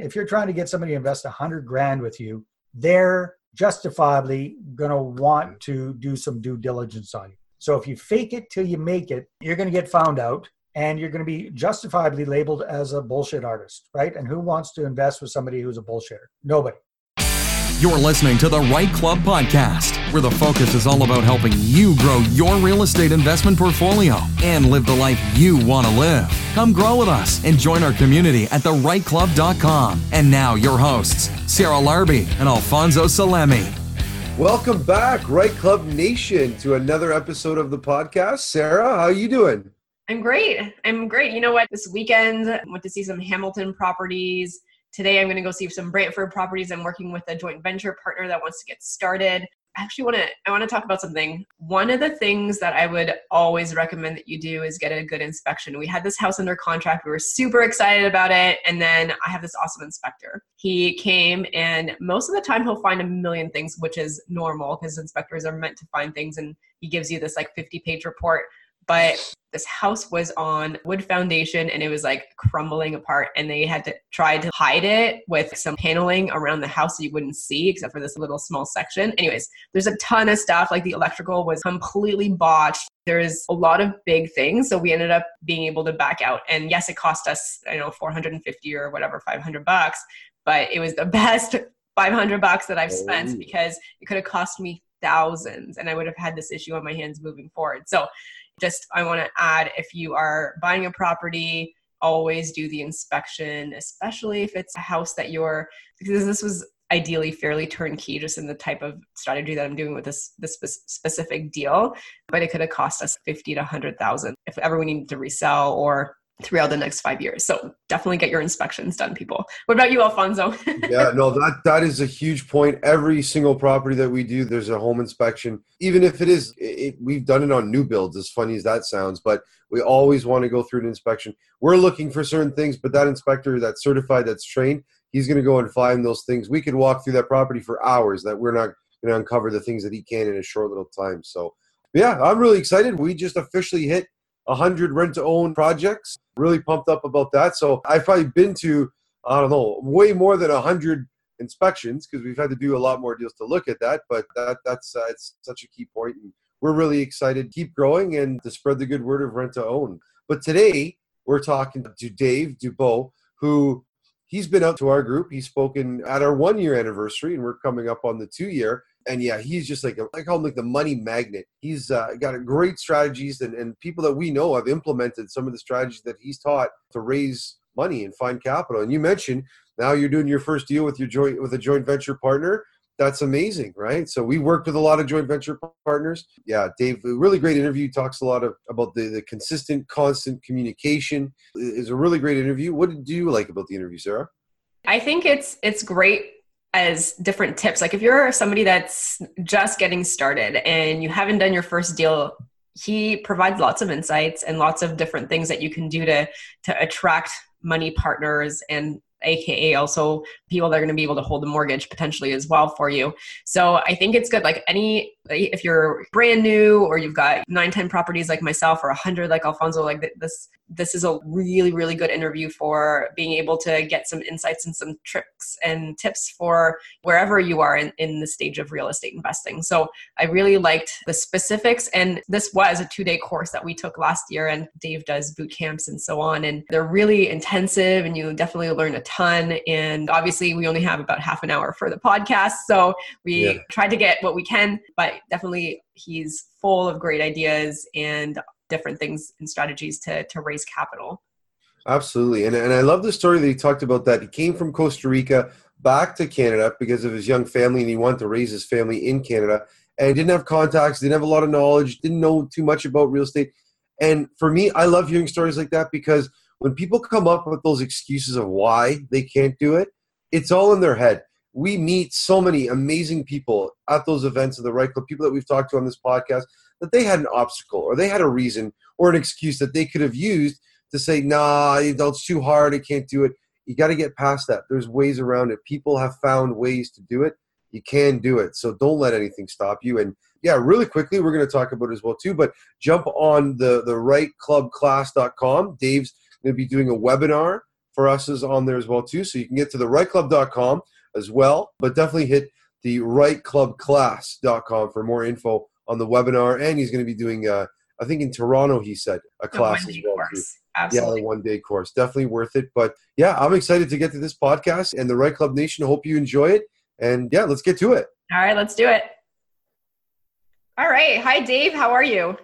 If you're trying to get somebody to invest a hundred grand with you, they're justifiably going to want to do some due diligence on you. So if you fake it till you make it, you're going to get found out and you're going to be justifiably labeled as a bullshit artist, right? And who wants to invest with somebody who's a bullshitter? Nobody. You're listening to the REITE Club podcast, where the focus is all about helping you grow your real estate investment portfolio and live the life you want to live. Come grow with us and join our community at thereiteclub.com. And now, your hosts, Sarah Larbi and Alfonso Salemi. Welcome back, REITE Club Nation, to another episode of the podcast. Sarah, how are you doing? I'm great. I'm great. You know what? This weekend, I went to see some Hamilton properties Today, I'm going to go see some Brantford properties. I'm working with a joint venture partner that wants to get started. I actually want to I want to talk about something. One of the things that I would always recommend that you do is get a good inspection. We had this house under contract. We were super excited about it and then I have this awesome inspector. He came and most of the time he'll find a million things which is normal because inspectors are meant to find things and he gives you this like 50 page report but this house was on wood foundation and it was like crumbling apart and they had to try to hide it with some paneling around the house so you wouldn't see except for this little small section. Anyways there's a ton of stuff like the electrical was completely botched. There's a lot of big things so we ended up being able to back out and yes it cost us i know 450 or whatever 500 bucks but it was the best 500 bucks that i've spent because it could have cost me thousands and i would have had this issue on my hands moving forward. So just I want to add if you are buying a property, always do the inspection, especially if it's a house that you're because this was ideally fairly turnkey just in the type of strategy that I'm doing with this this specific deal but it could have cost us 50 to 100,000 if ever we needed to resell or throughout the next five years. So definitely get your inspections done, people. What about you, Alfonso? yeah, no, that that is a huge point. Every single property that we do, there's a home inspection. Even if it is, it, we've done it on new builds. As funny as that sounds, but we always want to go through an inspection. We're looking for certain things, but that inspector that's certified, that's trained, he's going to go and find those things. We could walk through that property for hours. That we're not going to uncover the things that he can in a short little time. So. Yeah, I'm really excited. We just officially hit 100 rent to own projects. Really pumped up about that. So I've probably been to, I don't know, way more than 100 inspections because we've had to do a lot more deals to look at that. But that that's uh, it's such a key point, and we're really excited to keep growing and to spread the good word of rent to own. But today we're talking to Dave Dubeau, who he's been out to our group. He's spoken at our one year anniversary, and we're coming up on the two year and yeah, he's just like a, I call him like the money magnet. He's uh, got great strategies, and, and people that we know have implemented some of the strategies that he's taught to raise money and find capital. And you mentioned now you're doing your first deal with your joint with a joint venture partner. That's amazing, right? So we worked with a lot of joint venture partners. Yeah, Dave, really great interview. Talks a lot of about the, the consistent, constant communication. Is a really great interview. What did you like about the interview, Sarah? I think it's it's great as different tips. Like if you're somebody that's just getting started and you haven't done your first deal, he provides lots of insights and lots of different things that you can do to to attract money partners and aka also people that are going to be able to hold the mortgage potentially as well for you so i think it's good like any if you're brand new or you've got nine ten properties like myself or a hundred like alfonso like this this is a really really good interview for being able to get some insights and some tricks and tips for wherever you are in, in the stage of real estate investing so i really liked the specifics and this was a two day course that we took last year and dave does boot camps and so on and they're really intensive and you definitely learn a ton and obviously we only have about half an hour for the podcast so we yeah. tried to get what we can but definitely he's full of great ideas and different things and strategies to to raise capital. Absolutely, and and I love the story that he talked about that he came from Costa Rica back to Canada because of his young family and he wanted to raise his family in Canada and he didn't have contacts, didn't have a lot of knowledge, didn't know too much about real estate. And for me, I love hearing stories like that because when people come up with those excuses of why they can't do it, it's all in their head. We meet so many amazing people at those events of the REITE Club, people that we've talked to on this podcast that they had an obstacle or they had a reason or an excuse that they could have used to say, nah, it's too hard, I can't do it. You got to get past that. There's ways around it. People have found ways to do it. You can do it. So don't let anything stop you. And yeah, really quickly, we're going to talk about it as well too. But jump on the the reiteclubclass.com. Dave's going to be doing a webinar for us is on there as well too. So you can get to the reiteclub.com as well, but definitely hit the reiteclubclass.com for more info on the webinar. And he's going to be doing, uh, I think in Toronto, he said a class as well. Too. Absolutely. Yeah, one day course. Definitely worth it. But yeah, I'm excited to get to this podcast and the REITE Club Nation. Hope you enjoy it. And yeah, let's get to it. All right, let's do it. All right. Hi, Dave. How are you?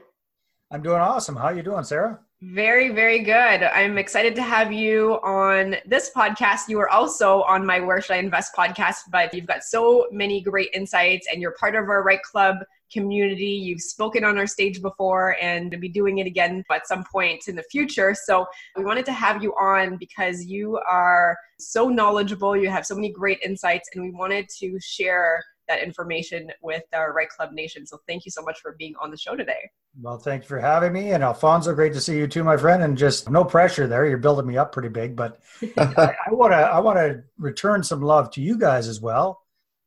I'm doing awesome. How are you doing, Sarah? Very, very good. I'm excited to have you on this podcast. You are also on my Where Should I Invest podcast, but you've got so many great insights and you're part of our REITE Club community. You've spoken on our stage before and to be doing it again at some point in the future. So we wanted to have you on because you are so knowledgeable. You have so many great insights, and we wanted to share that information with our REITE Club Nation. So thank you so much for being on the show today. Well, thank you for having me. And Alfonso, great to see you too, my friend. And just no pressure there. You're building me up pretty big, but I want to I want to return some love to you guys as well.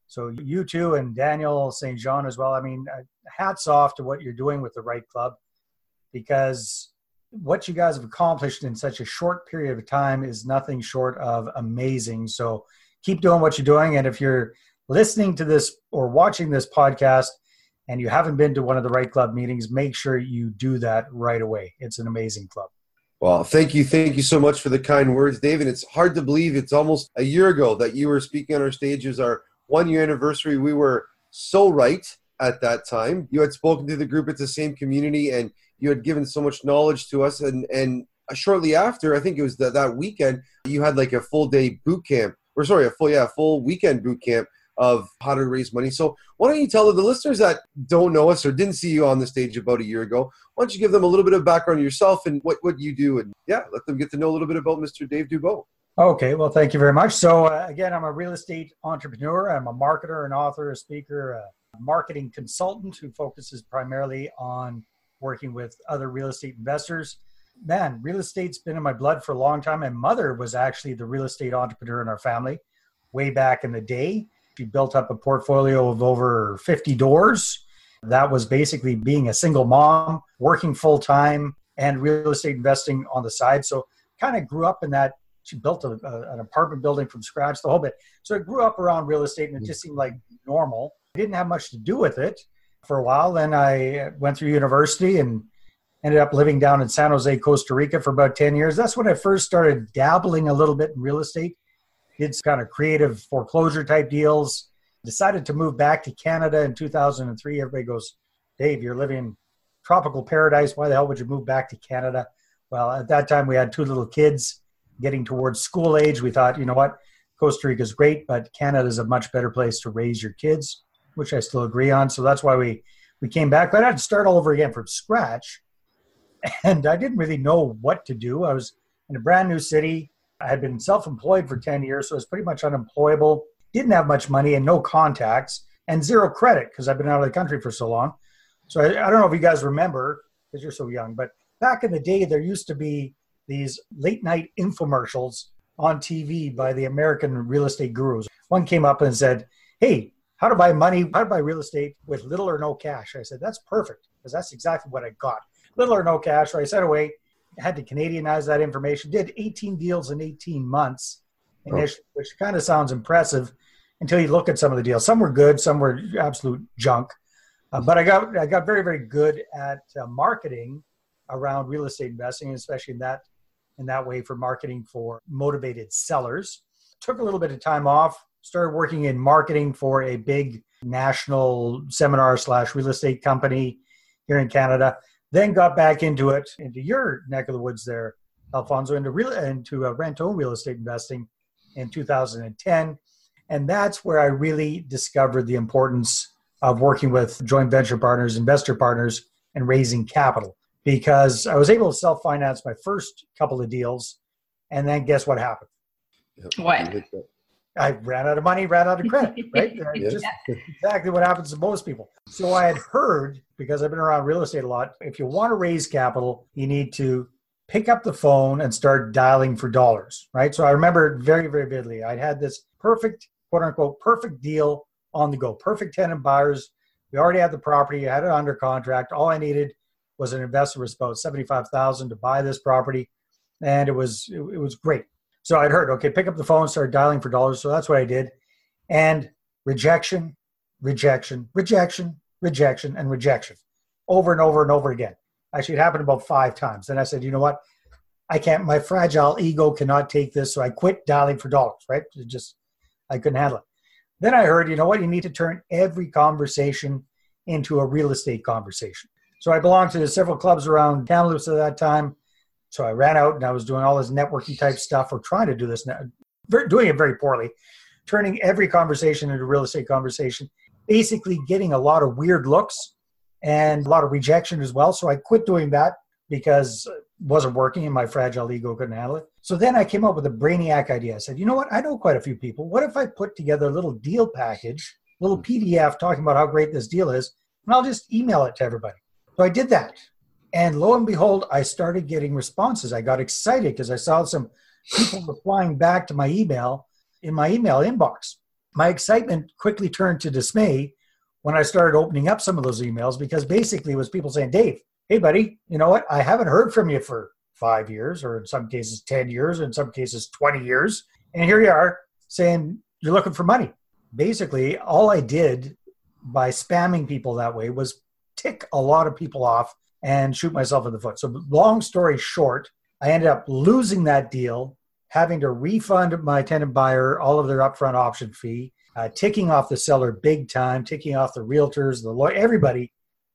So you too, and Daniel St. Jean as well. I mean, uh, hats off to what you're doing with the REITE Club, because what you guys have accomplished in such a short period of time is nothing short of amazing. So keep doing what you're doing. And if you're listening to this or watching this podcast and you haven't been to one of the REITE Club meetings, make sure you do that right away. It's an amazing club. Well, thank you. Thank you so much for the kind words, David. It's hard to believe it's almost a year ago that you were speaking on our stage as our one year anniversary. We were so right at that time. You had spoken to the group. It's the same community, and you had given so much knowledge to us. And and shortly after, I think it was that that weekend, you had like a full day boot camp, or sorry, a full yeah, full weekend boot camp of how to raise money. So why don't you tell the listeners that don't know us or didn't see you on the stage about a year ago? Why don't you give them a little bit of background yourself and what what you do, and yeah, let them get to know a little bit about Mr. Dave Dubeau. Okay, well, thank you very much. So, uh, again, I'm a real estate entrepreneur. I'm a marketer, an author, a speaker, a marketing consultant who focuses primarily on working with other real estate investors. Man, real estate's been in my blood for a long time. My mother was actually the real estate entrepreneur in our family way back in the day. She built up a portfolio of over 50 doors. That was basically being a single mom, working full time, and real estate investing on the side. So, kind of grew up in that she built a, a, an apartment building from scratch, the whole bit. So I grew up around real estate and it mm-hmm. just seemed like normal. I didn't have much to do with it for a while. Then I went through university and ended up living down in San Jose, Costa Rica for about 10 years. That's when I first started dabbling a little bit in real estate. Did kind of creative foreclosure type deals. Decided to move back to Canada in 2003. Everybody goes, Dave, you're living tropical paradise. Why the hell would you move back to Canada? Well, at that time we had two little kids getting towards school age, we thought, you know what, Costa Rica is great, but Canada is a much better place to raise your kids, which I still agree on. So that's why we we came back. But I had to start all over again from scratch, and I didn't really know what to do. I was in a brand new city. I had been self-employed for ten years, so I was pretty much unemployable. Didn't have much money and no contacts and zero credit because I've been out of the country for so long. So I, I don't know if you guys remember because you're so young, but back in the day, there used to be these late night infomercials on TV by the American real estate gurus. One came up and said, Hey, how to buy money, how to buy real estate with little or no cash. I said, That's perfect because that's exactly what I got. Little or no cash. So I sent away, had to Canadianize that information, did 18 deals in 18 months, initially, oh. which kind of sounds impressive until you look at some of the deals. Some were good, some were absolute junk. Uh, but I got I got very very good at uh, marketing around real estate investing, especially in that in that way for marketing for motivated sellers. Took a little bit of time off, started working in marketing for a big national seminar slash real estate company here in Canada. Then got back into it, into your neck of the woods there, Alfonso, into real into uh, rent real estate investing in 2010, and that's where I really discovered the importance of working with joint venture partners, investor partners, and raising capital because I was able to self finance my first couple of deals. And then guess what happened? What? I ran out of money, ran out of credit, right? yeah. Just exactly what happens to most people. So I had heard, because I've been around real estate a lot, if you want to raise capital, you need to pick up the phone and start dialing for dollars, right? So I remember very, very vividly. I had this perfect, quote unquote, perfect deal on the go, perfect tenant buyers. We already had the property, I had it under contract. All I needed was an investor was about 75,000 to buy this property and it was it, was great. So I'd heard, okay, pick up the phone, start dialing for dollars. So that's what I did. And rejection, rejection, rejection, rejection, and rejection over and over and over again. Actually, it happened about five times. Then I said, you know what? I can't, my fragile ego cannot take this. So I quit dialing for dollars, right? It just, I couldn't handle it. Then I heard, you know what? You need to turn every conversation into a real estate conversation. So I belonged to several clubs around Kamloops at that time. So I ran out and I was doing all this networking type stuff or trying to do this, doing it very poorly, turning every conversation into a real estate conversation, basically getting a lot of weird looks and a lot of rejection as well. So I quit doing that because it wasn't working and my fragile ego couldn't handle it. So then I came up with a brainiac idea. I said, you know what? I know quite a few people. What if I put together a little deal package, little hmm. PDF talking about how great this deal is, and I'll just email it to everybody. So I did that. And lo and behold, I started getting responses. I got excited because I saw some people replying back to my email in my email inbox. My excitement quickly turned to dismay when I started opening up some of those emails because basically it was people saying, Dave, hey, buddy, you know what? I haven't heard from you for five years, or in some cases, 10 years, or in some cases, 20 years. And here you are saying you're looking for money. Basically, all I did by spamming people that way was tick a lot of people off and shoot myself in the foot. So, long story short, I ended up losing that deal, having to refund my tenant buyer all of their upfront option fee, uh, ticking off the seller big time, ticking off the realtors, the lawyer, everybody,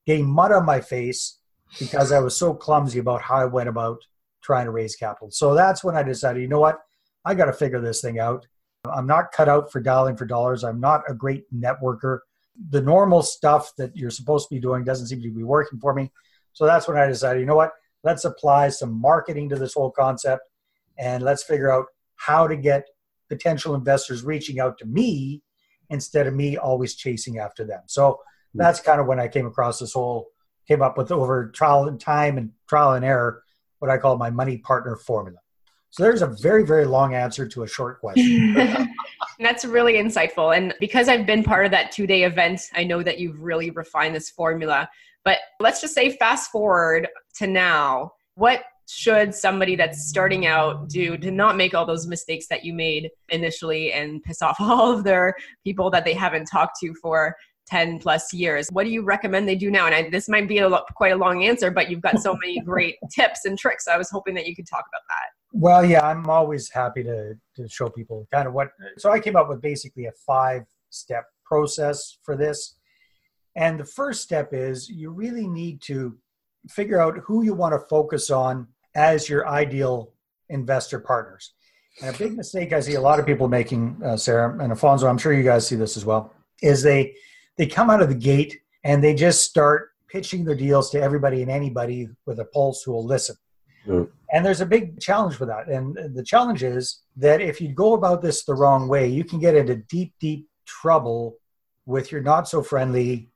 getting mud on my face because I was so clumsy about how I went about trying to raise capital. So that's when I decided, you know what? I got to figure this thing out. I'm not cut out for dialing for dollars. I'm not a great networker. The normal stuff that you're supposed to be doing doesn't seem to be working for me. So that's when I decided, you know what? Let's apply some marketing to this whole concept and let's figure out how to get potential investors reaching out to me instead of me always chasing after them. So hmm. that's kind of when I came across this whole came up with over trial and time and trial and error what I call my money partner formula. So there's a very, very long answer to a short question. That's really insightful. And because I've been part of that two day event, I know that you've really refined this formula. But let's just say, fast forward to now, what should somebody that's starting out do to not make all those mistakes that you made initially and piss off all of their people that they haven't talked to for 10 plus years. What do you recommend they do now? And I, this might be a lo- quite a long answer, but you've got so many great tips and tricks. I was hoping that you could talk about that. Well, yeah, I'm always happy to, to show people kind of what. So I came up with basically a five step process for this. And the first step is you really need to figure out who you want to focus on as your ideal investor partners. And a big mistake I see a lot of people making, uh, Sarah and Alfonso, I'm sure you guys see this as well, is they they come out of the gate and they just start pitching their deals to everybody and anybody with a pulse who will listen. Mm. And there's a big challenge with that. And the challenge is that if you go about this the wrong way, you can get into deep, deep trouble with your not so friendly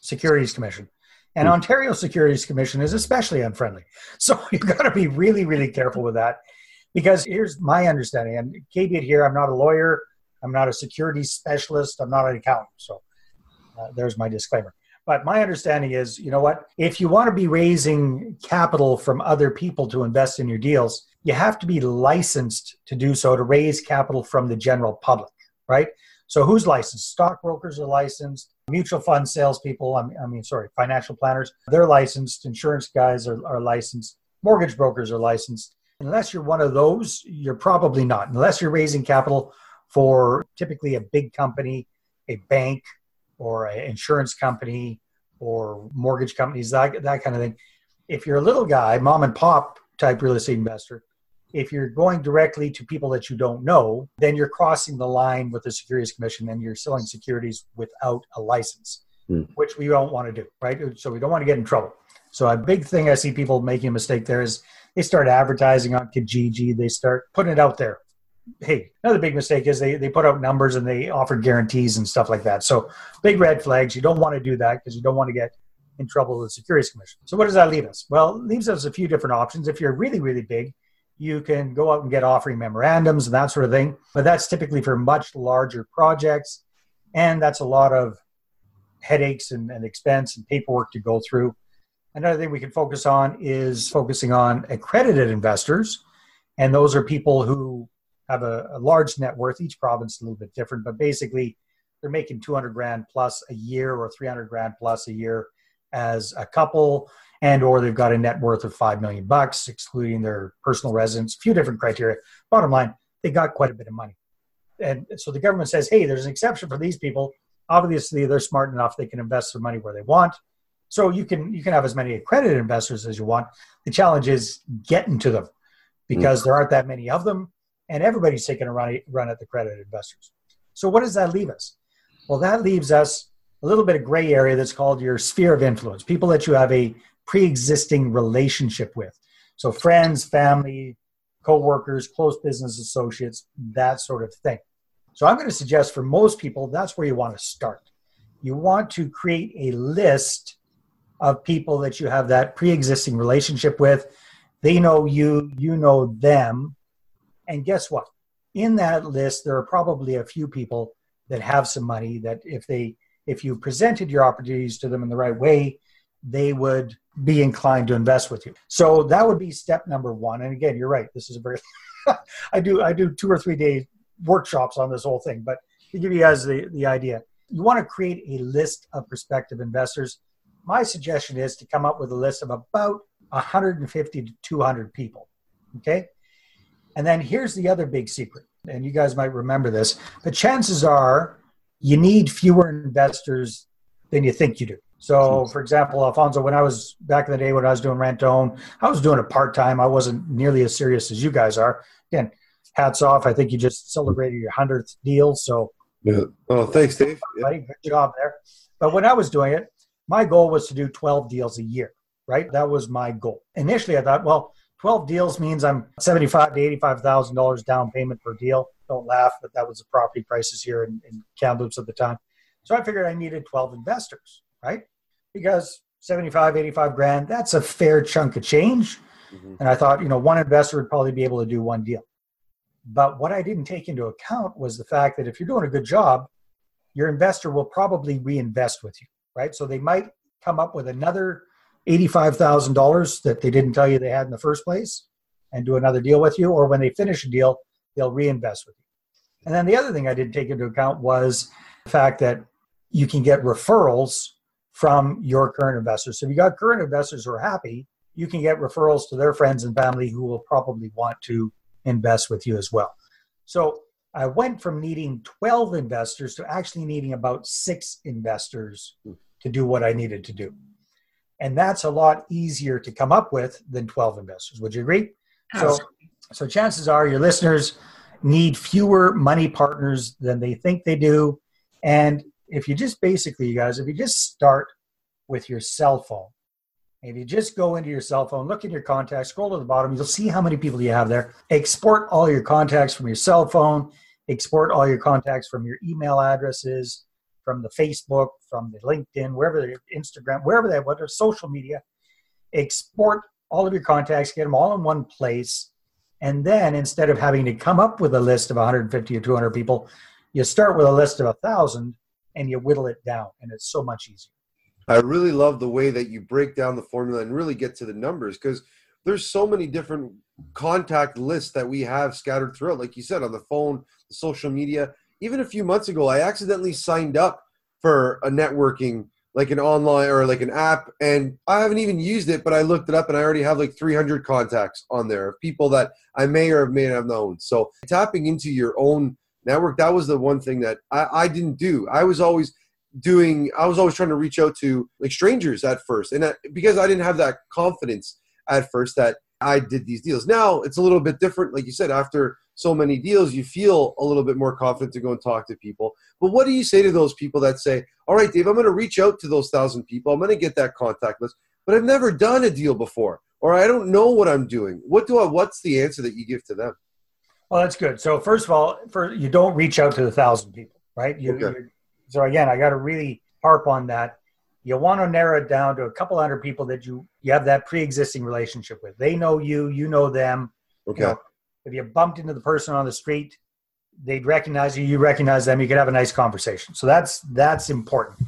Securities Commission. And mm. Ontario Securities Commission is especially unfriendly. So you've got to be really, really careful with that. Because here's my understanding, and caveat here, I'm not a lawyer, I'm not a securities specialist, I'm not an accountant. So uh, there's my disclaimer. But my understanding is, you know what? If you want to be raising capital from other people to invest in your deals, you have to be licensed to do so to raise capital from the general public, right? So who's licensed? Stockbrokers are licensed, mutual fund salespeople, I mean, sorry, financial planners, they're licensed, insurance guys are, are licensed, mortgage brokers are licensed. Unless you're one of those, you're probably not. Unless you're raising capital for typically a big company, a bank, or an insurance company or mortgage companies, that, that kind of thing. If you're a little guy, mom and pop type real estate investor, if you're going directly to people that you don't know, then you're crossing the line with the Securities Commission and you're selling securities without a license, mm. which we don't want to do, right? So we don't want to get in trouble. So a big thing I see people making a mistake there is they start advertising on Kijiji, they start putting it out there hey, another big mistake is they, they put out numbers and they offer guarantees and stuff like that. So big red flags. You don't want to do that because you don't want to get in trouble with the Securities Commission. So what does that leave us? Well, it leaves us a few different options. If you're really, really big, you can go out and get offering memorandums and that sort of thing. But that's typically for much larger projects. And that's a lot of headaches and, and expense and paperwork to go through. Another thing we can focus on is focusing on accredited investors. And those are people who have a, a large net worth. Each province is a little bit different, but basically they're making 200 grand plus a year or 300 grand plus a year as a couple and or they've got a net worth of 5 million bucks excluding their personal residence a few different criteria. Bottom line they got quite a bit of money. And so the government says hey there's an exception for these people. Obviously they're smart enough they can invest their money where they want. So you can you can have as many accredited investors as you want. The challenge is getting to them because mm-hmm. there aren't that many of them and everybody's taking a run, run at the credit investors so what does that leave us well, that leaves us a little bit of gray area that's called your sphere of influence, people that you have a pre existing relationship with. So, friends, family, co workers, close business associates, that sort of thing. So, I'm going to suggest for most people, that's where you want to start. You want to create a list of people that you have that pre existing relationship with. They know you, you know them. And guess what? In that list, there are probably a few people that have some money that if they if you presented your opportunities to them in the right way they would be inclined to invest with you. So that would be step number one. And again you're right. This is a very i do i do two or three day workshops on this whole thing but to give you guys the, the idea you want to create a list of prospective investors. My suggestion is to come up with a list of about 150 to 200 people. Okay and then here's the other big secret and you guys might remember this, but chances are you need fewer investors than you think you do. So, for example, Alfonso, when I was back in the day when I was doing rent own, I was doing it part time. I wasn't nearly as serious as you guys are. Again, hats off. I think you just celebrated your hundredth deal. So, yeah. Oh, thanks, Dave. Buddy, good job there. But when I was doing it, my goal was to do 12 deals a year, right? That was my goal. Initially, I thought, well, 12 deals means I'm 75 to 85,000 dollars down payment per deal. Don't laugh, but that was the property prices here in, in Kamloops at the time. So I figured I needed 12 investors, right? Because 75, 85 grand, that's a fair chunk of change. Mm-hmm. And I thought, you know, one investor would probably be able to do one deal. But what I didn't take into account was the fact that if you're doing a good job, your investor will probably reinvest with you, right? So they might come up with another $85,000 that they didn't tell you they had in the first place and do another deal with you, or when they finish a deal, they'll reinvest with you. And then the other thing I didn't take into account was the fact that you can get referrals from your current investors. So if you got current investors who are happy, you can get referrals to their friends and family who will probably want to invest with you as well. So I went from needing 12 investors to actually needing about six investors to do what I needed to do. And that's a lot easier to come up with than 12 investors. Would you agree? So, so chances are your listeners need fewer money partners than they think they do. And if you just basically, you guys, if you just start with your cell phone, if you just go into your cell phone, look in your contacts, scroll to the bottom, you'll see how many people you have there. Export all your contacts from your cell phone, export all your contacts from your email addresses, from the Facebook, from the LinkedIn, wherever the Instagram, wherever they whatever social media, export all of your contacts, get them all in one place, and then instead of having to come up with a list of 150 or 200 people, you start with a list of a thousand and you whittle it down, and it's so much easier. I really love the way that you break down the formula and really get to the numbers because there's so many different contact lists that we have scattered throughout, like you said, on the phone, the social media even a few months ago, I accidentally signed up for a networking, like an online or like an app, and I haven't even used it, but I looked it up and I already have like 300 contacts on there of people that I may or may not have known. So tapping into your own network, that was the one thing that I, I didn't do. I was always doing, I was always trying to reach out to like strangers at first. And because I didn't have that confidence at first that I did these deals. Now it's a little bit different. Like you said, after so many deals, you feel a little bit more confident to go and talk to people. But what do you say to those people that say, all right, Dave, I'm going to reach out to those thousand people. I'm going to get that contact list, but I've never done a deal before, or I don't know what I'm doing. What do I, what's the answer that you give to them? Well, that's good. So first of all, for you don't reach out to the thousand people, right? You, okay. So again, I got to really harp on that. You want to narrow it down to a couple hundred people that you you have that pre-existing relationship with. They know you, you know them. Okay. You know, if you bumped into the person on the street, they'd recognize you, you recognize them, you could have a nice conversation. So that's that's important.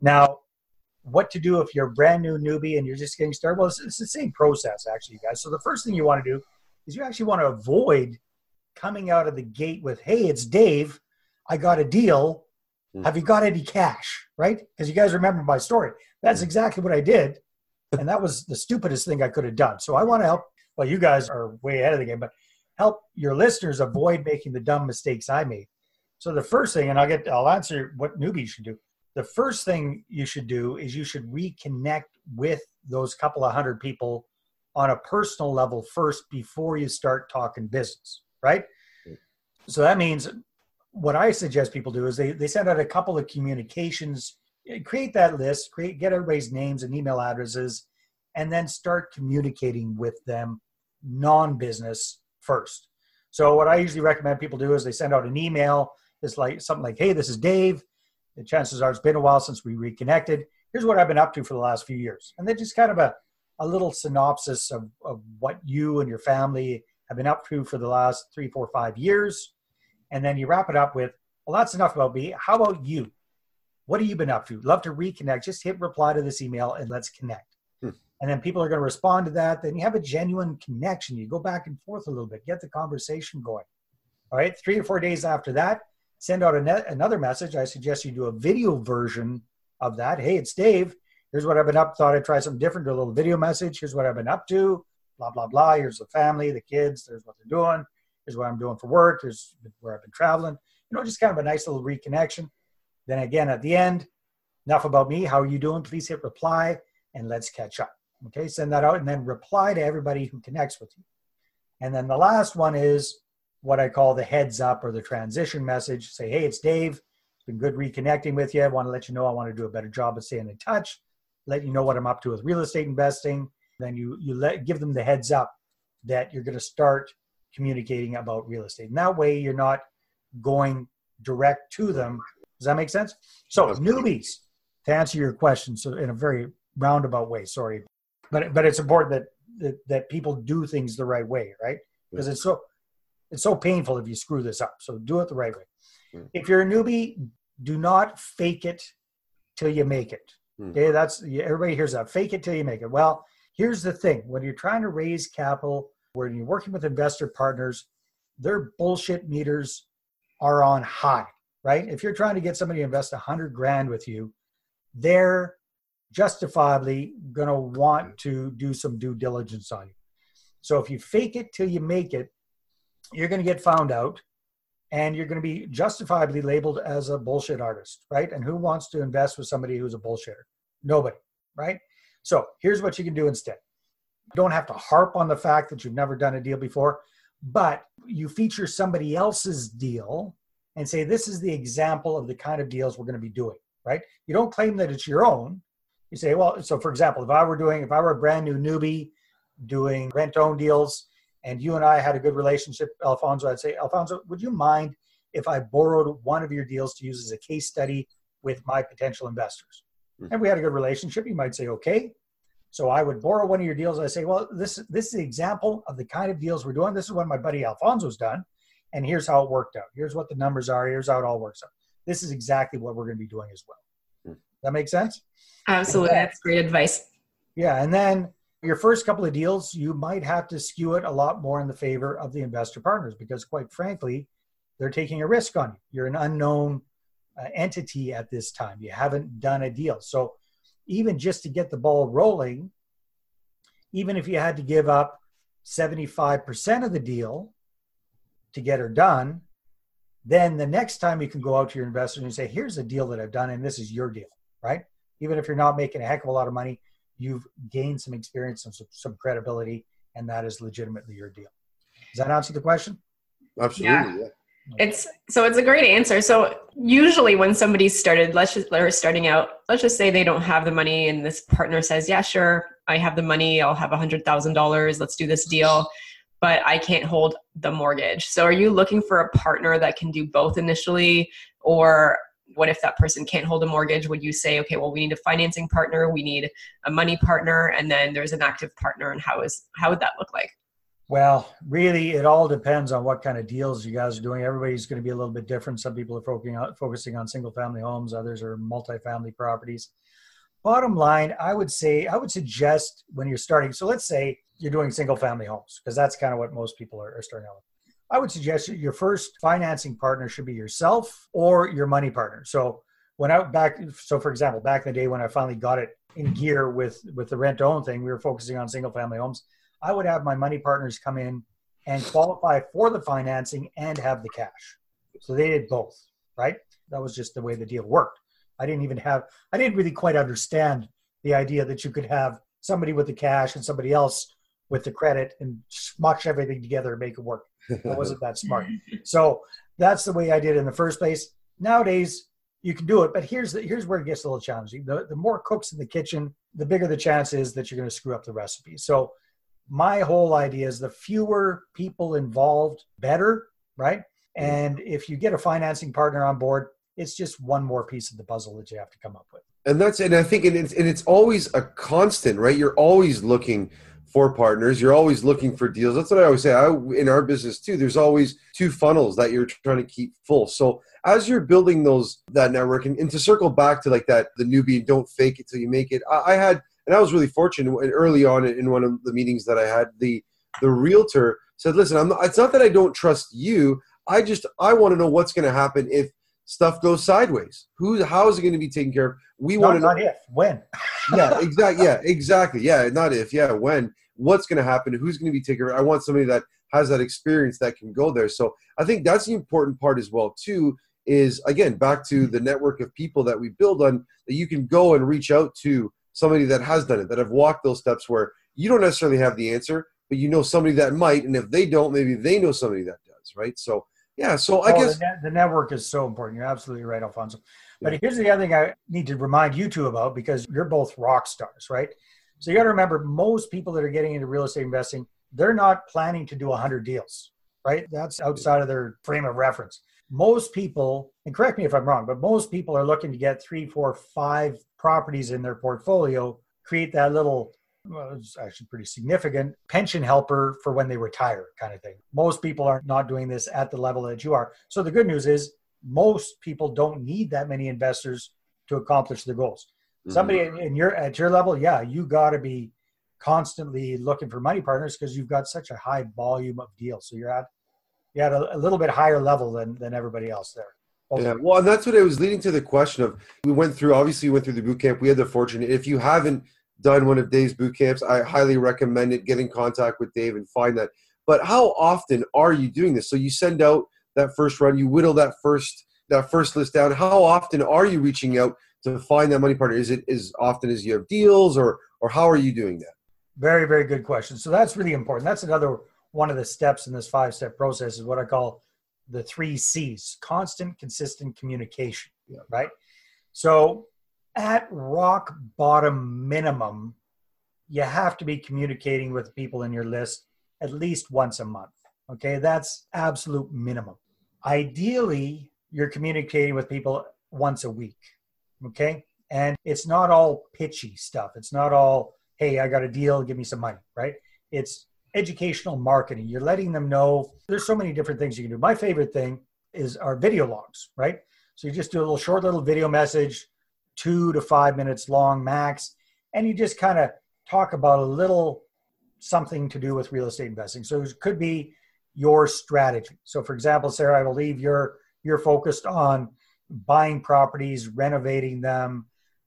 Now, what to do if you're a brand new newbie and you're just getting started? Well, it's, it's the same process actually, guys. So the first thing you want to do is you actually want to avoid coming out of the gate with, hey, it's Dave. I got a deal. Hmm. Have you got any cash? Right? Because you guys remember my story. That's exactly what I did. And that was the stupidest thing I could have done. So I want to help. Well, you guys are way ahead of the game, but help your listeners avoid making the dumb mistakes I made. So the first thing, and I'll get, I'll answer what newbies should do. The first thing you should do is you should reconnect with those couple of hundred people on a personal level first before you start talking business, right? So that means what I suggest people do is they, they send out a couple of communications, eh, create that list, create get everybody's names and email addresses, and then start communicating with them non-business first. So what I usually recommend people do is they send out an email. It's like something like, "Hey, this is Dave. The chances are it's been a while since we reconnected. Here's what I've been up to for the last few years." And then just kind of a, a little synopsis of, of what you and your family have been up to for the last three, four, five years. And then you wrap it up with, "Well, that's enough about me. How about you? What have you been up to? Love to reconnect. Just hit reply to this email and let's connect." Hmm. and then people are going to respond to that. Then you have a genuine connection. You go back and forth a little bit get the conversation going. All right? Three or four days after that send out a another message. I suggest you do a video version of that. Hey it's dave. Here's what i've been up thought i'd try something different do a little video message. Here's what i've been up to. Blah blah blah. Here's the family the kids. There's what they're doing here's what i'm doing for work here's where i've been traveling you know just kind of a nice little reconnection then again at the end enough about me how are you doing please hit reply and let's catch up Okay, send that out and then reply to everybody who connects with you. And then the last one is what I call the heads up or the transition message. Say, hey, it's Dave. It's been good reconnecting with you. I want to let you know I want to do a better job of staying in touch. Let you know what I'm up to with real estate investing. Then you you let give them the heads up that you're going to start communicating about real estate. And that way you're not going direct to them. Does that make sense? So newbies, to answer your question, so in a very roundabout way, sorry, but but it's important that that, that people do things the right way, right? Because it's so it's so painful if you screw this up. So do it the right way. If you're a newbie, do not fake it till you make it. Mm. Okay, that's everybody hears that. Fake it till you make it. Well, here's the thing: when you're trying to raise capital, when you're working with investor partners, their bullshit meters are on high, right? If you're trying to get somebody to invest a hundred grand with you, they're justifiably going to want to do some due diligence on you. So if you fake it till you make it, you're going to get found out and you're going to be justifiably labeled as a bullshit artist, right? And who wants to invest with somebody who's a bullshitter? Nobody, right? So here's what you can do instead. You don't have to harp on the fact that you've never done a deal before, but you feature somebody else's deal and say, this is the example of the kind of deals we're going to be doing, right? You don't claim that it's your own, you say, well, so for example, if I were doing, if I were a brand new newbie doing rent own deals and you and I had a good relationship, Alfonso, I'd say, Alfonso, would you mind if I borrowed one of your deals to use as a case study with my potential investors? Mm-hmm. And we had a good relationship. You might say, okay. So I would borrow one of your deals. I say, well, this, this is the example of the kind of deals we're doing. This is what my buddy Alfonso's done. And here's how it worked out. Here's what the numbers are. Here's how it all works out. This is exactly what we're going to be doing as well. Mm-hmm. That makes sense? Absolutely. Then, That's great advice. Yeah. And then your first couple of deals, you might have to skew it a lot more in the favor of the investor partners because, quite frankly, they're taking a risk on you. You're an unknown uh, entity at this time. You haven't done a deal. So, even just to get the ball rolling, even if you had to give up 75% of the deal to get her done, then the next time you can go out to your investors and say, here's a deal that I've done, and this is your deal, right? even if you're not making a heck of a lot of money, you've gained some experience and some, some credibility, and that is legitimately your deal. Does that answer the question? Absolutely, yeah. yeah. It's so it's a great answer. So usually when somebody's started, let's just they're starting out, let's just say they don't have the money and this partner says, Yeah, sure, I have the money, I'll have a hundred thousand dollars, let's do this deal, but I can't hold the mortgage. So are you looking for a partner that can do both initially or what if that person can't hold a mortgage would you say okay well we need a financing partner we need a money partner and then there's an active partner and how is how would that look like well really it all depends on what kind of deals you guys are doing everybody's going to be a little bit different some people are focusing on focusing on single family homes others are multifamily properties bottom line i would say i would suggest when you're starting so let's say you're doing single family homes because that's kind of what most people are, are starting out with I would suggest your first financing partner should be yourself or your money partner. So when I back, so for example, back in the day when I finally got it in gear with with the rent to own thing, we were focusing on single family homes. I would have my money partners come in and qualify for the financing and have the cash. So they did both, right? That was just the way the deal worked. I didn't even have, I didn't really quite understand the idea that you could have somebody with the cash and somebody else with the credit and smush everything together and make it work. I wasn't that smart. So that's the way I did in the first place. Nowadays, you can do it, but here's the, here's where it gets a little challenging. The, the more cooks in the kitchen, the bigger the chance is that you're going to screw up the recipe. So my whole idea is the fewer people involved, better, right? And if you get a financing partner on board, it's just one more piece of the puzzle that you have to come up with. And that's and I think and it's and it's always a constant, right? You're always looking for partners. You're always looking for deals. That's what I always say. I, in our business too, there's always two funnels that you're trying to keep full. So as you're building those that network, and, and to circle back to like that, the newbie, don't fake it till you make it. I, I had and I was really fortunate early on in one of the meetings that I had. The the realtor said, "Listen, I'm not, it's not that I don't trust you. I just I want to know what's going to happen if stuff goes sideways. Who how is it going to be taken care of? We want to know not if when. yeah, exactly. Yeah, exactly. Yeah, not if. Yeah, when. What's going to happen? Who's going to be taken care of? I want somebody that has that experience that can go there. So I think that's the important part as well too. Is again back to the network of people that we build on that you can go and reach out to somebody that has done it, that have walked those steps where you don't necessarily have the answer, but you know somebody that might, and if they don't, maybe they know somebody that does, right? So yeah, so I oh, guess the, net, the, network is so important. You're absolutely right, Alfonso. But yeah. here's the other thing I need to remind you two about because you're both rock stars, right? So you got to remember, most people that are getting into real estate investing, they're not planning to do 100 deals, right? That's outside of their frame of reference. Most people, and correct me if I'm wrong, but most people are looking to get three, four, five properties in their portfolio, create that little well, it's actually pretty significant pension helper for when they retire kind of thing. Most people are not doing this at the level that you are. So the good news is most people don't need that many investors to accomplish their goals. Mm-hmm. Somebody in your at your level, yeah, you got to be constantly looking for money partners because you've got such a high volume of deals. So you're at you at a, a little bit higher level than than everybody else there. Yeah, well, and that's what it was leading to the question of we went through. Obviously, we went through the boot camp. We had the fortune. If you haven't done one of Dave's boot camps, I highly recommend it. Get in contact with Dave and find that. But how often are you doing this? So you send out that first run, you whittle that first that first list down. How often are you reaching out to find that money partner? Is it as often as you have deals, or or how are you doing that? Very, very good question. So that's really important. That's another one of the steps in this five step process is what I call the three C's constant, consistent communication, yeah. right? So at rock bottom minimum, you have to be communicating with people in your list at least once a month. Okay, that's absolute minimum. Ideally, you're communicating with people once a week. Okay, and it's not all pitchy stuff. It's not all, hey, I got a deal, give me some money, right? It's educational marketing. You're letting them know there's so many different things you can do. My favorite thing is our video logs, right? So you just do a little short little video message, two to five minutes long max, and you just kind of talk about a little something to do with real estate investing. So it could be your strategy. So for example, Sarah, I believe you're you're focused on buying properties, renovating them,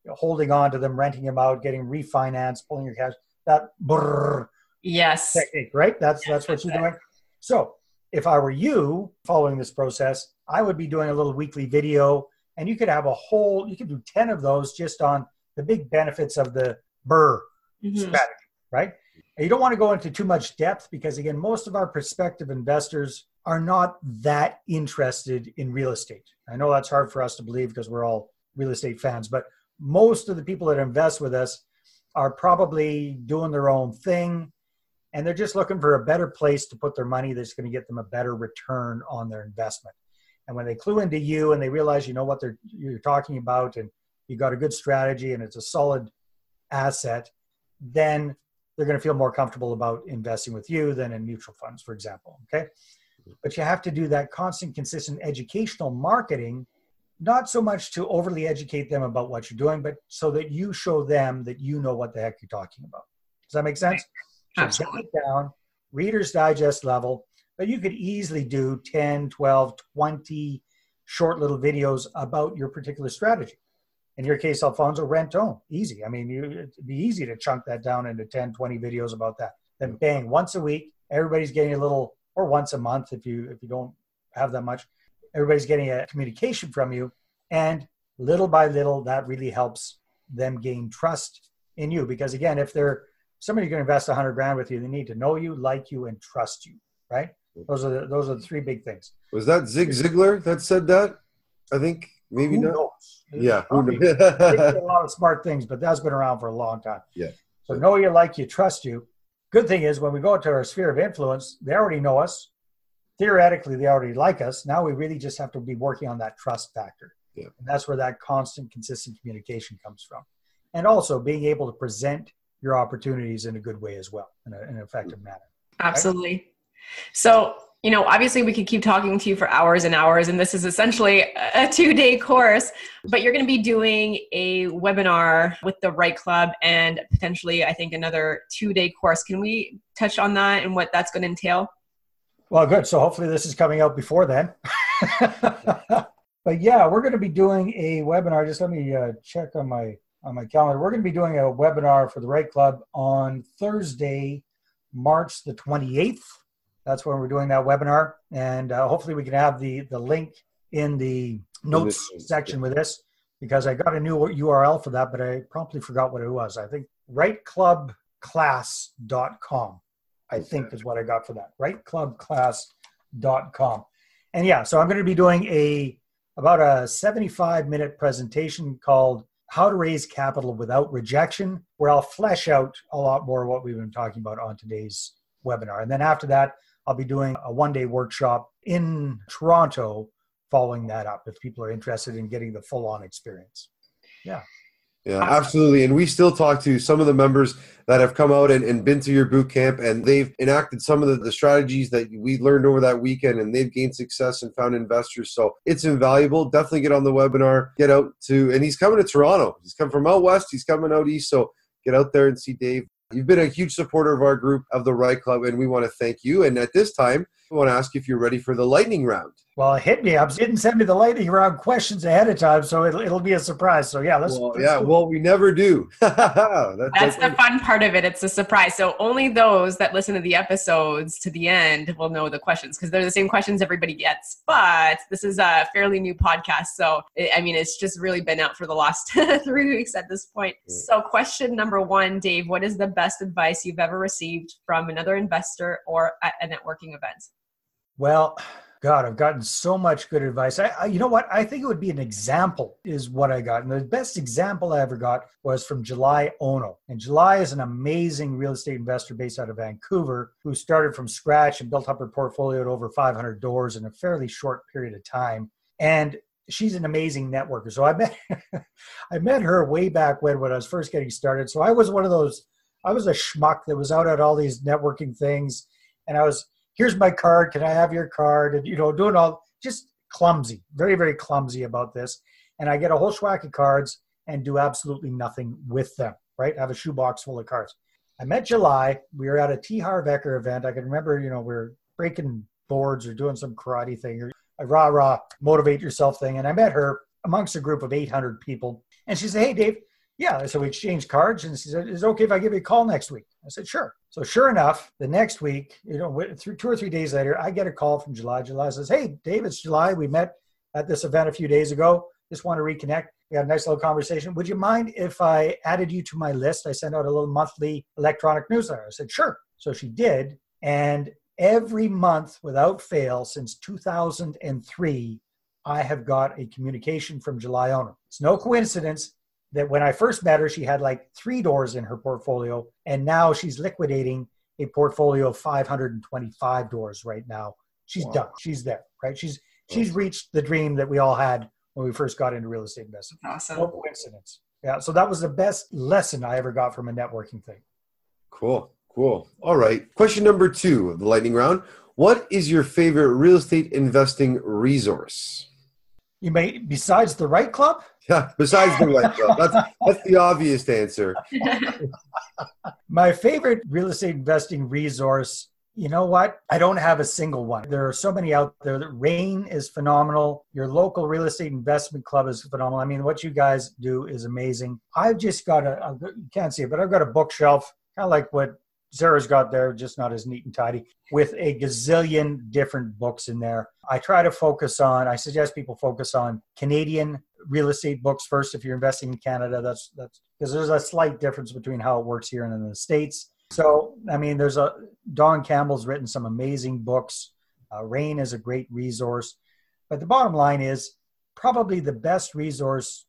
holding on to them, renting them out, getting refinanced, pulling your cash. That BRRRR, yes technique, right? That's that's what you're doing. So if I were you following this process, I would be doing a little weekly video, and you could have a whole. You could do ten of those just on the big benefits of the BRRRR mm-hmm. strategy, right? And you don't want to go into too much depth because again, most of our prospective investors are not that interested in real estate. I know that's hard for us to believe because we're all real estate fans, but most of the people that invest with us are probably doing their own thing and they're just looking for a better place to put their money that's going to get them a better return on their investment. And when they clue into you and they realize you know what they're you're talking about and you got a good strategy and it's a solid asset, then they're going to feel more comfortable about investing with you than in mutual funds, for example. Okay. But you have to do that constant, consistent educational marketing, not so much to overly educate them about what you're doing, but so that you show them that you know what the heck you're talking about. Does that make sense? Absolutely. So down, Reader's Digest level. but you could easily do 10, 12, 20 short little videos about your particular strategy. In your case, Alfonso, rent own, easy. I mean, you, it'd be easy to chunk that down into 10, 20 videos about that. Then bang, once a week, everybody's getting a little, or once a month if you if you don't have that much, everybody's getting a communication from you, and little by little, that really helps them gain trust in you. Because again, if they're somebody going to invest 100 grand with you, they need to know you, like you, and trust you. Right? Those are the, those are the three big things. Was that Zig Ziglar that said that? I think maybe Who not. knows? Yeah. They did a lot of smart things, but that's been around for a long time. Yeah. So know you, like you, trust you. Good thing is when we go to our sphere of influence, they already know us. Theoretically, they already like us. Now we really just have to be working on that trust factor. Yeah. And that's where that constant, consistent communication comes from. And also being able to present your opportunities in a good way as well, in, a, in an effective manner. Absolutely. So, you know, obviously we could keep talking to you for hours and hours, and this is essentially a two day course, but you're going to be doing a webinar with the REITE Club and potentially, I think, another two day course. Can we touch on that and what that's going to entail? Well, good. So hopefully this is coming out before then. but yeah, we're going to be doing a webinar. Just let me uh, check on my on my calendar. We're going to be doing a webinar for the REITE Club on Thursday, March the 28th. That's when we're doing that webinar, and uh, hopefully we can have the the link in the notes section with this because I got a new URL for that, but I promptly forgot what it was. I think reiteclubclass.com. I think is what I got for that. reiteclubclass.com. And yeah, so I'm going to be doing a about a 75 minute presentation called How to Raise Capital Without Rejection, where I'll flesh out a lot more what we've been talking about on today's webinar. And then after that, I'll be doing a one day workshop in Toronto following that up if people are interested in getting the full on experience. Yeah, absolutely. And we still talk to some of the members that have come out and, and been to your boot camp and they've enacted some of the, the strategies that we learned over that weekend and they've gained success and found investors. So it's invaluable. Definitely get on the webinar, get out to, and he's coming to Toronto. He's come from out west, he's coming out east. So get out there and see Dave. You've been a huge supporter of our group of the REITE Club, and we want to thank you. And at this time, we want to ask if you're ready for the lightning round. Well, it hit me. I didn't send me the lightning round questions ahead of time, so it'll, it'll be a surprise. So yeah, let's. Well, let's yeah, do it. well, we never do. That's, That's the fun part of it. It's a surprise. So only those that listen to the episodes to the end will know the questions because they're the same questions everybody gets. But this is a fairly new podcast. So, it, I mean, it's just really been out for the last three weeks at this point. So, question number one, Dave, what is the best advice you've ever received from another investor or at a networking event? Well, God, I've gotten so much good advice. I, I, you know what? I think it would be an example, is what I got. And the best example I ever got was from Julie Ono. And Julie is an amazing real estate investor based out of Vancouver who started from scratch and built up her portfolio at over 500 doors in a fairly short period of time. And she's an amazing networker. So I met, I met her way back when when I was first getting started. So I was one of those. I was a schmuck that was out at all these networking things, and I was here's my card can i have your card? And you know doing all just clumsy very very clumsy about this. And i get a whole schwack of cards and do absolutely nothing with them right? I have a shoebox full of cards. I met Julie. We were at a T. Harv Eker event. I can remember you know we are breaking boards or doing some karate thing or a rah rah motivate yourself thing. And i met her amongst a group of 800 people. And she said hey dave. Yeah so we exchanged cards and she said is it okay if i give you a call next week? I said sure so sure enough, the next week, you know, two or three days later, I get a call from Julie. Julie says, "Hey, Dave, it's Julie. We met at this event a few days ago. Just want to reconnect. We had a nice little conversation. Would you mind if I added you to my list? I send out a little monthly electronic newsletter." I said, "Sure." So she did, and every month, without fail, since 2003, I have got a communication from Julie Ono. It's no coincidence that when I first met her, she had like three doors in her portfolio, and now she's liquidating a portfolio of 525 doors right now. She's Wow. done. She's there, right? She's she's reached the dream that we all had when we first got into real estate investing. Awesome. No coincidence. Yeah. So that was the best lesson I ever got from a networking thing. Cool, cool. All right. Question number two of the lightning round. What is your favorite real estate investing resource? You may besides the REITE Club. Yeah, besides the REITE Club. That's, that's the obvious answer. My favorite real estate investing resource You know what? I don't have a single one. There are so many out there. That REIN is phenomenal. Your local real estate investment club is phenomenal. I mean, what you guys do is amazing. I've just got a, a you can't see it, but I've got a bookshelf, kind of like what Sarah's got there, just not as neat and tidy, with a gazillion different books in there. I try to focus on, I suggest people focus on Canadian real estate books first if you're investing in Canada. That's that's because there's a slight difference between how it works here and in the States. So, I mean, there's a Don Campbell's written some amazing books. Uh, REIN is a great resource. But the bottom line is probably the best resource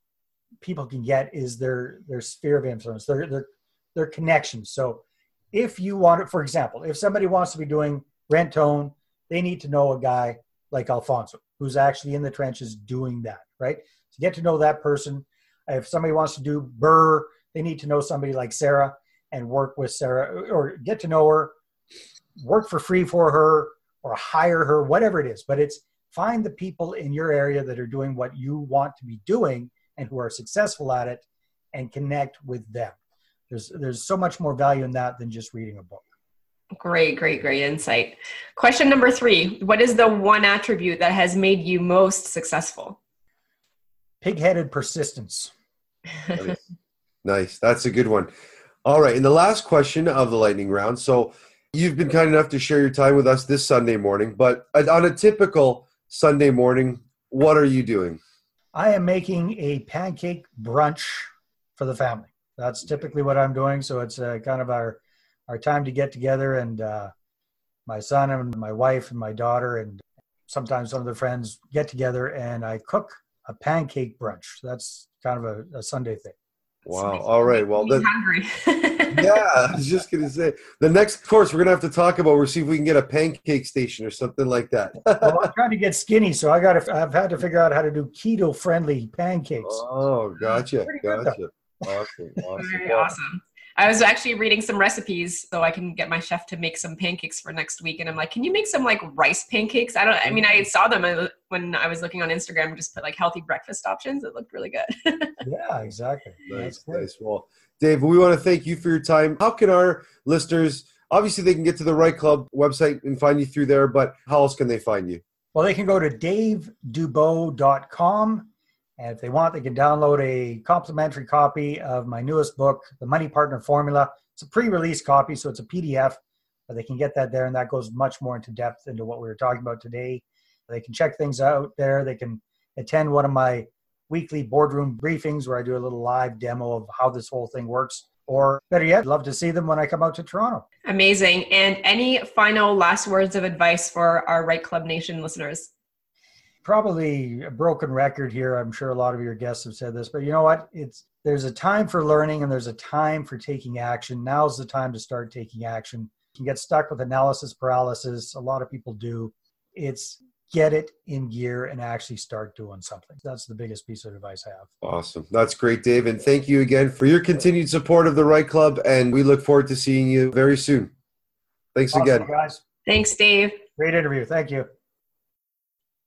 people can get is their their sphere of influence, their their their connections. So, if you want it, for example, if somebody wants to be doing rent own, they need to know a guy like Alfonso who's actually in the trenches doing that, right? Get to know that person. If somebody wants to do BRRRR, they need to know somebody like Sarah and work with Sarah or get to know her, work for free for her or hire her, whatever it is. But it's find the people in your area that are doing what you want to be doing and who are successful at it and connect with them. There's there's so much more value in that than just reading a book. Great, great, great insight. Question number three What is the one attribute that has made you most successful? Pig headed persistence. nice. nice. That's a good one. All right. And the last question of the lightning round. So you've been kind enough to share your time with us this Sunday morning, but on a typical Sunday morning, what are you doing? I am making a pancake brunch for the family. That's typically what I'm doing. So it's uh, kind of our our time to get together, and uh, my son and my wife and my daughter and sometimes some of the friends get together, and I cook a pancake brunch. That's kind of a, a Sunday thing. Wow. All right. Well, then, hungry. yeah, I was just gonna say the next course we're gonna have to talk about. We'll see if we can get a pancake station or something like that. well, I'm trying to get skinny, so I got to. I've had to figure out how to do keto friendly pancakes. Oh, gotcha, gotcha. Awesome, awesome. Very awesome. I was actually reading some recipes so I can get my chef to make some pancakes for next week. And I'm like, can you make some like rice pancakes? I don't, I mean, I saw them uh, when I was looking on Instagram, just put like healthy breakfast options. It looked really good. yeah, exactly. Nice, nice. Well, Dave, we want to thank you for your time. How can our listeners, obviously they can get to the REITE Club website and find you through there, but how else can they find you? Well, they can go to davedubeau.com and if they want, they can download a complimentary copy of my newest book, The Money Partner Formula. It's a pre release copy, so it's a PDF, but they can get that there, and that goes much more into depth into what we were talking about today. They can check things out there. They can attend one of my weekly boardroom briefings where I do a little live demo of how this whole thing works. Or better yet, love to see them when I come out to Toronto. Amazing. And any final last words of advice for our REITE Club Nation listeners? Probably a broken record here. I'm sure a lot of your guests have said this, but you know what? It's there's a time for learning and there's a time for taking action. Now's the time to start taking action. You can get stuck with analysis paralysis. A lot of people do. It's get it in gear and actually start doing something. That's the biggest piece of advice I have. Awesome. That's great, Dave. And thank you again for your continued support of the REITE Club. And we look forward to seeing you very soon. Thanks awesome, again. Guys. Thanks, Dave. Great interview. Thank you.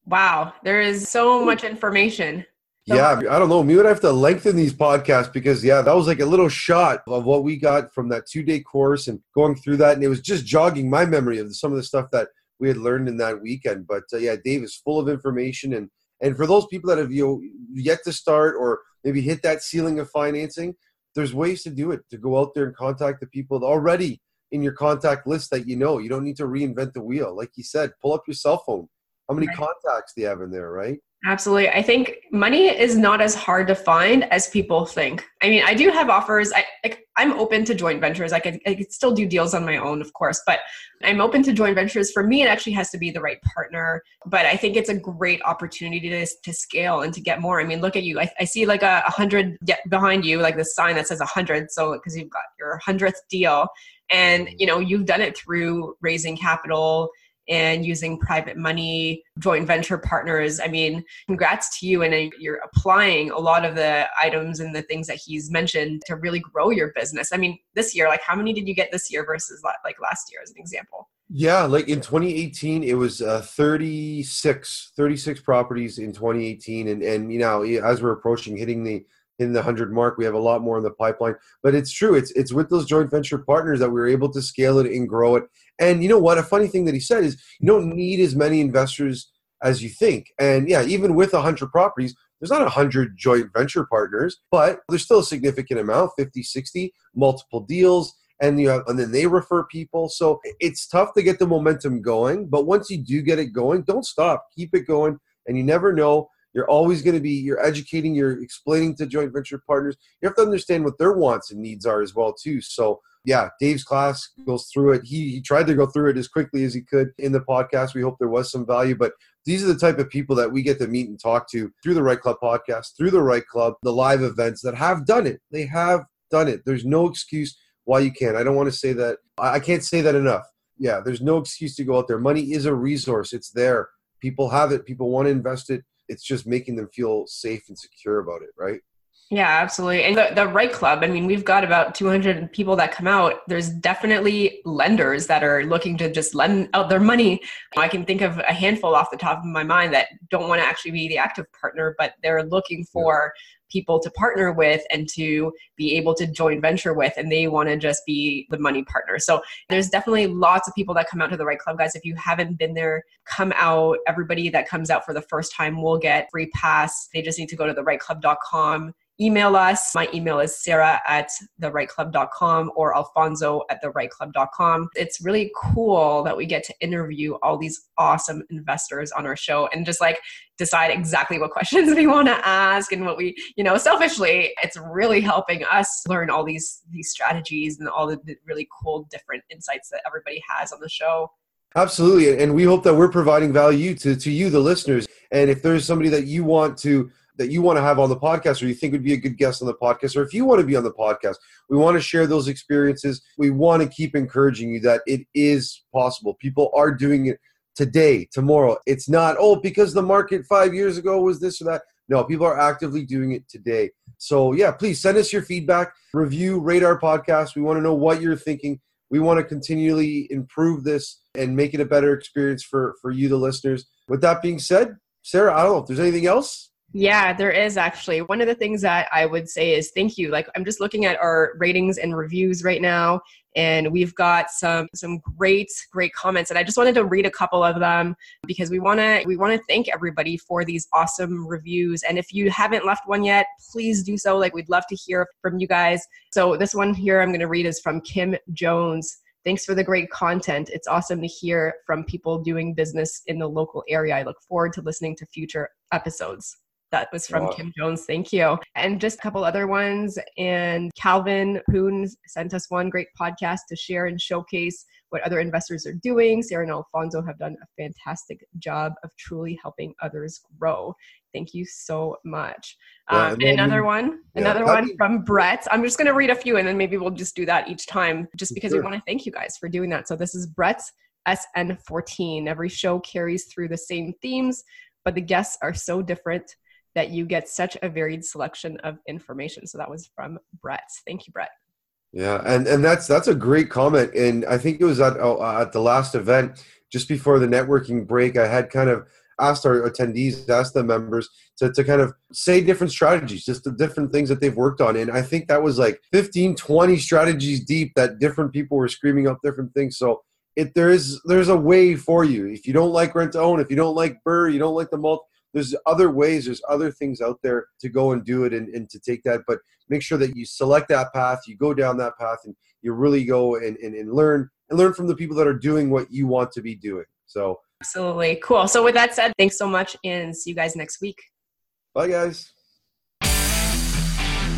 Wow, there is so much information. So yeah, I don't know. Me would have to lengthen these podcasts because yeah, that was like a little shot of what we got from that two day course and going through that, and it was just jogging my memory of some of the stuff that we had learned in that weekend. But uh, yeah, Dave is full of information, and and for those people that have you know, yet to start or maybe hit that ceiling of financing, there's ways to do it. To go out there and contact the people already in your contact list that you know. You don't need to reinvent the wheel. Like you said, pull up your cell phone how many right. contacts do you have in there, right? Absolutely. I think money is not as hard to find as people think. I mean, I do have offers. I like I'm open to joint ventures. I could I could still do deals on my own, of course, but I'm open to joint ventures. For me, it actually has to be the right partner. But I think it's a great opportunity to to scale and to get more. I mean, look at you. I, I see like a, hundred behind you, like the sign that says a hundred. So because you've got your hundredth deal, and mm-hmm. you know you've done it through raising capital and using private money, joint venture partners. I mean, congrats to you. And you're applying a lot of the items and the things that he's mentioned to really grow your business. I mean, this year, like how many did you get this year versus like last year as an example? Yeah, like in 2018, it was uh, 36, 36 properties in 2018. And, and, you know, as we're approaching hitting the, hitting the 100 mark. We have a lot more in the pipeline. But it's true. It's it's with those joint venture partners that we are able to scale it and grow it. And you know what? A funny thing that he said is you don't need as many investors as you think. And yeah, even with 100 properties, there's not 100 joint venture partners, but there's still a significant amount 50, 60, multiple deals. And you have, and then they refer people. So it's tough to get the momentum going. But once you do get it going, don't stop. Keep it going. And you never know you're always going to be you're educating, you're explaining to joint venture partners. You have to understand what their wants and needs are as well too. So yeah, Dave's class goes through it. He he tried to go through it as quickly as he could in the podcast. We hope there was some value, but these are the type of people that we get to meet and talk to through the REITE Club podcast, through the REITE Club, the live events that have done it. They have done it. There's no excuse why you can't. I don't want to say that. I can't say that enough. Yeah, there's no excuse to go out there. Money is a resource. It's there. People have it. People want to invest it it's just making them feel safe and secure about it, right? Yeah, absolutely. And the, the REITE Club, I mean, we've got about 200 people that come out. There's definitely lenders that are looking to just lend out their money. I can think of a handful off the top of my mind that don't want to actually be the active partner, but they're looking for people to partner with and to be able to joint venture with and they want to just be the money partner. So there's definitely lots of people that come out to the REITE Club guys. If you haven't been there come out. Everybody that comes out for the first time will get free pass. They just need to go to the REITEclub.com email us. My email is sarah at thereiteclub.com or alfonso at thereiteclub.com. It's really cool that we get to interview all these awesome investors on our show and just like decide exactly what questions we want to ask and what we, you know, selfishly, it's really helping us learn all these these strategies and all the really cool different insights that everybody has on the show. Absolutely. And we hope that we're providing value to, to you, the listeners. And if there's somebody that you want to that you want to have on the podcast or you think would be a good guest on the podcast, or if you want to be on the podcast, we want to share those experiences. We want to keep encouraging you that it is possible. People are doing it today, tomorrow. It's not, oh, because the market five years ago was this or that. No, people are actively doing it today. So, yeah, please send us your feedback, review, rate our podcast. We want to know what you're thinking. We want to continually improve this and make it a better experience for, for you, the listeners. With that being said, Sarah, I don't know if there's anything else. Yeah, there is actually. One of the things that I would say is thank you. Like I'm just looking at our ratings and reviews right now and we've got some some great great comments and I just wanted to read a couple of them because we want to we want to thank everybody for these awesome reviews and if you haven't left one yet, please do so. Like we'd love to hear from you guys. So this one here I'm going to read is from Kim Jones. Thanks for the great content. It's awesome to hear from people doing business in the local area. I look forward to listening to future episodes. That was from wow. Kim Jones. Thank you. And just a couple other ones. And Calvin Poon sent us one great podcast to share and showcase what other investors are doing. Sarah and Alfonso have done a fantastic job of truly helping others grow. Thank you so much. Yeah, um, another one, yeah, another one from Brett. I'm just going to read a few and then maybe we'll just do that each time just because sure. we want to thank you guys for doing that. So this is Brett's SN14. Every show carries through the same themes, but the guests are so different that you get such a varied selection of information. So that was from Brett. Thank you, Brett. Yeah, and and that's that's a great comment. And I think it was at oh, uh, at the last event just before the networking break. I had kind of asked our attendees, asked the members to, to kind of say different strategies, just the different things that they've worked on. And I think that was like 15, 20 strategies deep that different people were screaming up different things. So if there is there's a way for you. If you don't like rent to own, if you don't like BRRRR, you don't like the multi there's other ways there's other things out there to go and do it and, and to take that but make sure that you select that path you go down that path and you really go and, and, and learn and learn from the people that are doing what you want to be doing. So absolutely. Cool. So with that said thanks so much and see you guys next week. bye guys